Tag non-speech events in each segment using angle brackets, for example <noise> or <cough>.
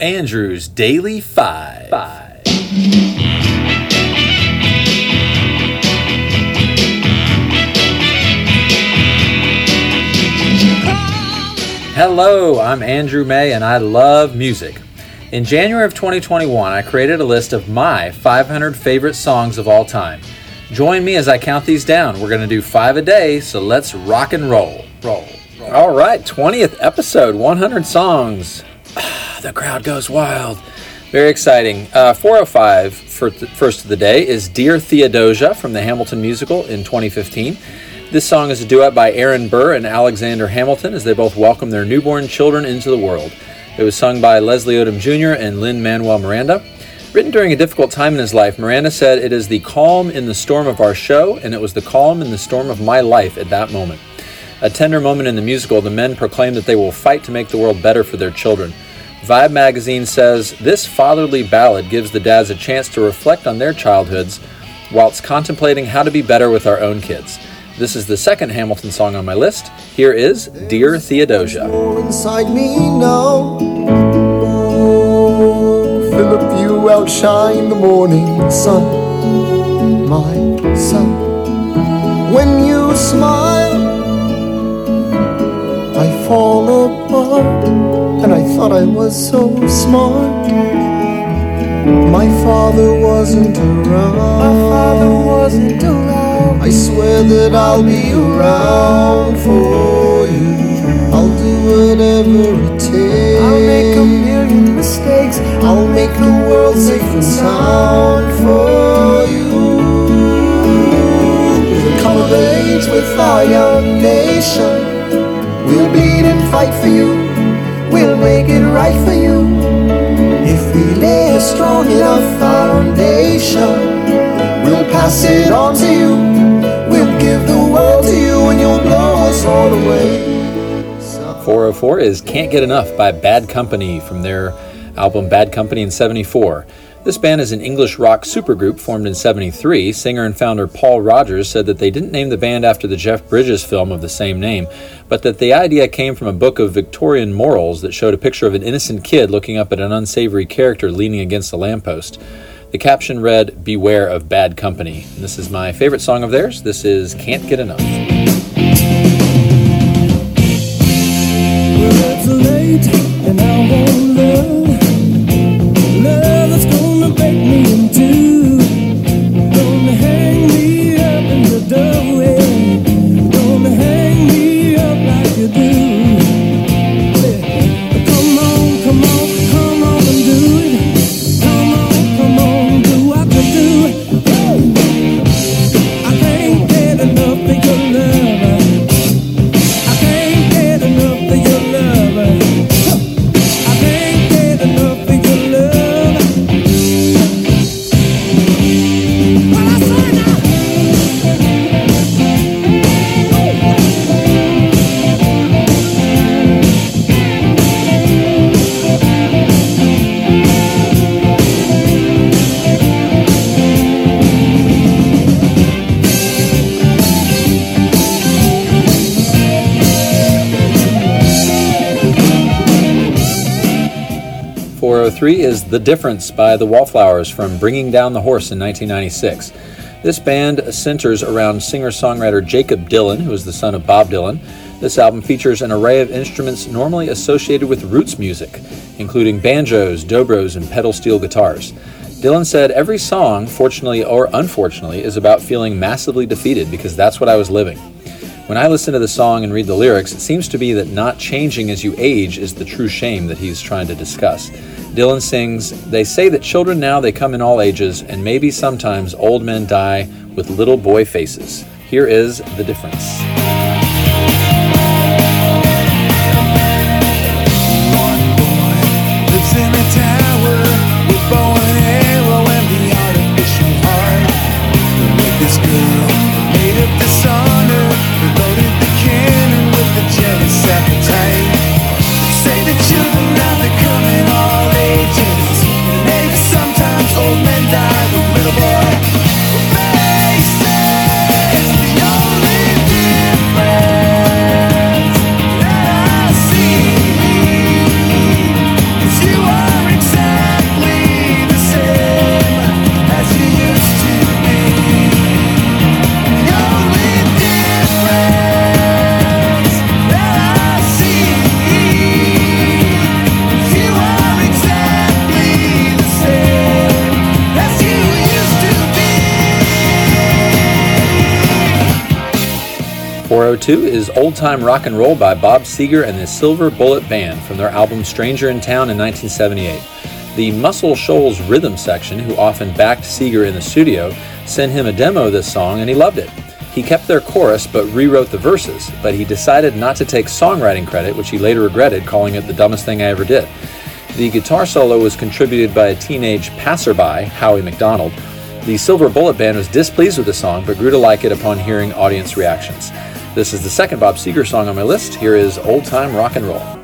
Andrew's Daily Five. Five. Hello, I'm Andrew May and I love music. In January of 2021, I created a list of my 500 favorite songs of all time. Join me as I count these down. We're going to do five a day, so let's rock and roll. Roll. roll. All right, 20th episode, 100 songs. <sighs> the crowd goes wild. Very exciting. Uh, 405 for th- first of the day is Dear Theodosia from the Hamilton musical in 2015. This song is a duet by Aaron Burr and Alexander Hamilton as they both welcome their newborn children into the world. It was sung by Leslie Odom Jr. and Lin Manuel Miranda. Written during a difficult time in his life, Miranda said, It is the calm in the storm of our show, and it was the calm in the storm of my life at that moment. A tender moment in the musical, the men proclaim that they will fight to make the world better for their children. Vibe magazine says this fatherly ballad gives the dads a chance to reflect on their childhoods whilst contemplating how to be better with our own kids. This is the second Hamilton song on my list. Here is Dear Theodosia. Inside me now. Philip, you outshine the morning sun, my son. When you smile, I fall apart and I thought I was so smart. My father wasn't around. My father wasn't around. I swear that I'll be around for you. I'll do whatever it takes. I'll make a million mistakes. I'll make the world safe and sound for you. Come of age with our young nation. We'll bleed and fight for you we'll make it right for you. If we lay a strong enough foundation, we'll pass it on to you. We'll give the world to you and you'll blow us all away. 404 is Can't Get Enough by Bad Company from their album Bad Company in 74. This band is an English rock supergroup formed in 73. Singer and founder Paul Rodgers said that they didn't name the band after the Jeff Bridges film of the same name, but that the idea came from a book of Victorian morals that showed a picture of an innocent kid looking up at an unsavory character leaning against a lamppost. The caption read, Beware of Bad Company. And this is my favorite song of theirs. This is Can't Get Enough. Three is The Difference by the Wallflowers from Bringing Down the Horse in 1996. This band centers around singer songwriter Jakob Dylan, who is the son of Bob Dylan. This album features an array of instruments normally associated with roots music, including banjos, dobros, and pedal steel guitars. Dylan said, Every song, fortunately or unfortunately, is about feeling massively defeated because that's what I was living. When I listen to the song and read the lyrics, it seems to be that not changing as you age is the true shame that he's trying to discuss. Dylan sings, They say that children now they come in all ages, and maybe sometimes old men die with little boy faces. Here is the difference. 402 is Old Time Rock and Roll by Bob Seger and the Silver Bullet Band from their album Stranger in Town in 1978. The Muscle Shoals rhythm section, who often backed Seger in the studio, sent him a demo of this song and he loved it. He kept their chorus but rewrote the verses, but he decided not to take songwriting credit, which he later regretted, calling it the dumbest thing I ever did. The guitar solo was contributed by a teenage passerby, Howie McDonald, the Silver Bullet Band was displeased with the song, but grew to like it upon hearing audience reactions. This is the second Bob Seger song on my list. Here is Old Time Rock and Roll.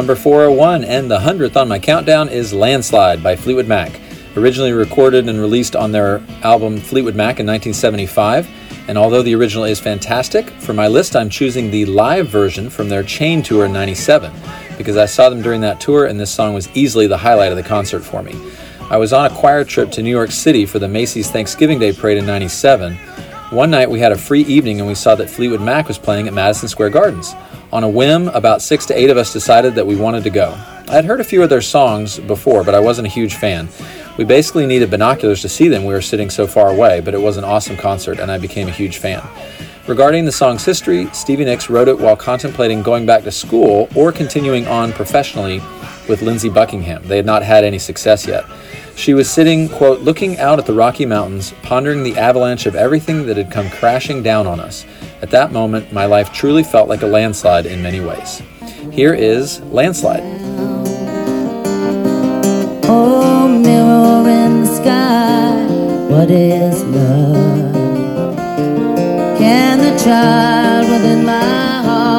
Number 401 and the 100th on my countdown is Landslide by Fleetwood Mac. Originally recorded and released on their album Fleetwood Mac in 1975. And although the original is fantastic, for my list I'm choosing the live version from their Chain Tour in 97 because I saw them during that tour and this song was easily the highlight of the concert for me. I was on a choir trip to New York City for the Macy's Thanksgiving Day Parade in 97. One night we had a free evening and we saw that Fleetwood Mac was playing at Madison Square Gardens. On a whim, about six to eight of us decided that we wanted to go. I had heard a few of their songs before, but I wasn't a huge fan. We basically needed binoculars to see them, we were sitting so far away, but it was an awesome concert and I became a huge fan. Regarding the song's history, Stevie Nicks wrote it while contemplating going back to school or continuing on professionally with Lindsey Buckingham. They had not had any success yet. She was sitting, quote, looking out at the Rocky Mountains, pondering the avalanche of everything that had come crashing down on us. At that moment, my life truly felt like a landslide in many ways. Here is Landslide. Oh, mirror in the sky, what is love? Can the child within my heart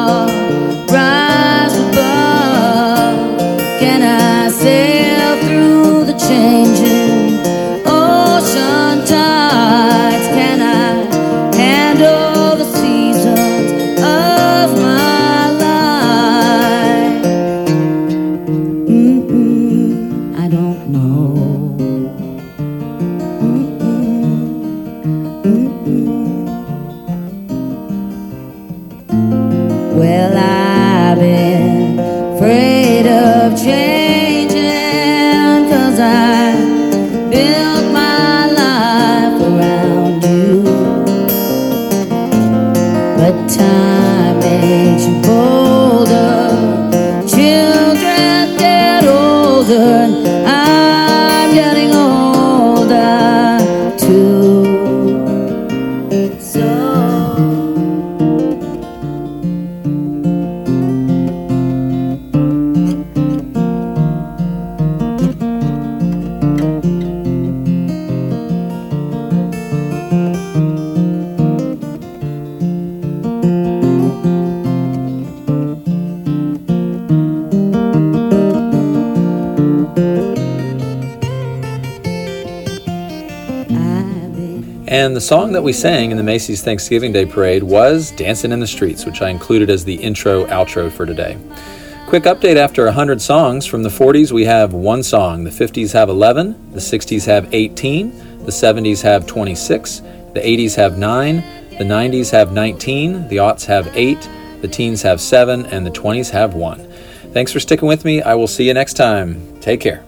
But time And the song that we sang in the Macy's Thanksgiving Day Parade was Dancing in the Streets, which I included as the intro outro for today. Quick update after 100 songs. From the 40s, we have one song. The 50s have 11, the 60s have 18, the 70s have 26, the 80s have 9, the 90s have 19, the aughts have 8, the teens have 7, and the 20s have 1. Thanks for sticking with me. I will see you next time. Take care.